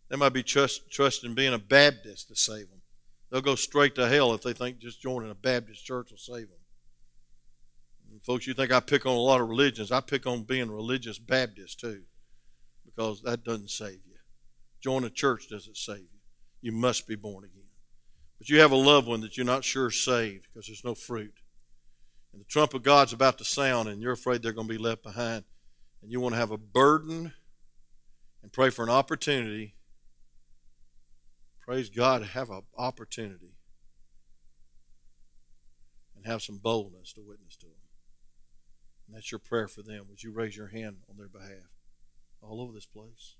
[SPEAKER 1] They might be trust, trusting being a Baptist to save them. They'll go straight to hell if they think just joining a Baptist church will save them. And folks, you think I pick on a lot of religions. I pick on being religious Baptist too, because that doesn't save you. Join a church doesn't save you. You must be born again. But you have a loved one that you're not sure is saved because there's no fruit and the trump of God's about to sound, and you're afraid they're going to be left behind, and you want to have a burden and pray for an opportunity, praise God, have an opportunity and have some boldness to witness to them. And that's your prayer for them. Would you raise your hand on their behalf? All over this place.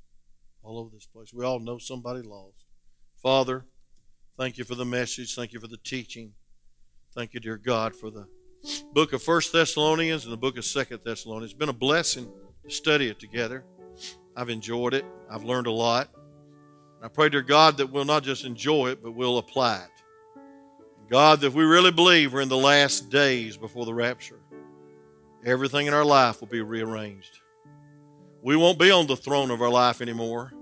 [SPEAKER 1] All over this place. We all know somebody lost. Father, thank you for the message. Thank you for the teaching. Thank you, dear God, for the book of First Thessalonians and the book of Second Thessalonians. It's been a blessing to study it together. I've enjoyed it. I've learned a lot. I pray, dear God, that we'll not just enjoy it, but we'll apply it. God, that we really believe we're in the last days before the rapture, everything in our life will be rearranged. We won't be on the throne of our life anymore.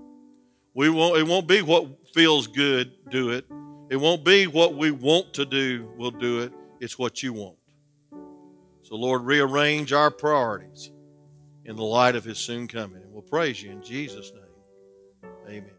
[SPEAKER 1] We won't, it won't be what feels good, do it. It won't be what we want to do, we'll do it. It's what you want. So, Lord, rearrange our priorities in the light of His soon coming. And we'll praise you in Jesus' name. Amen.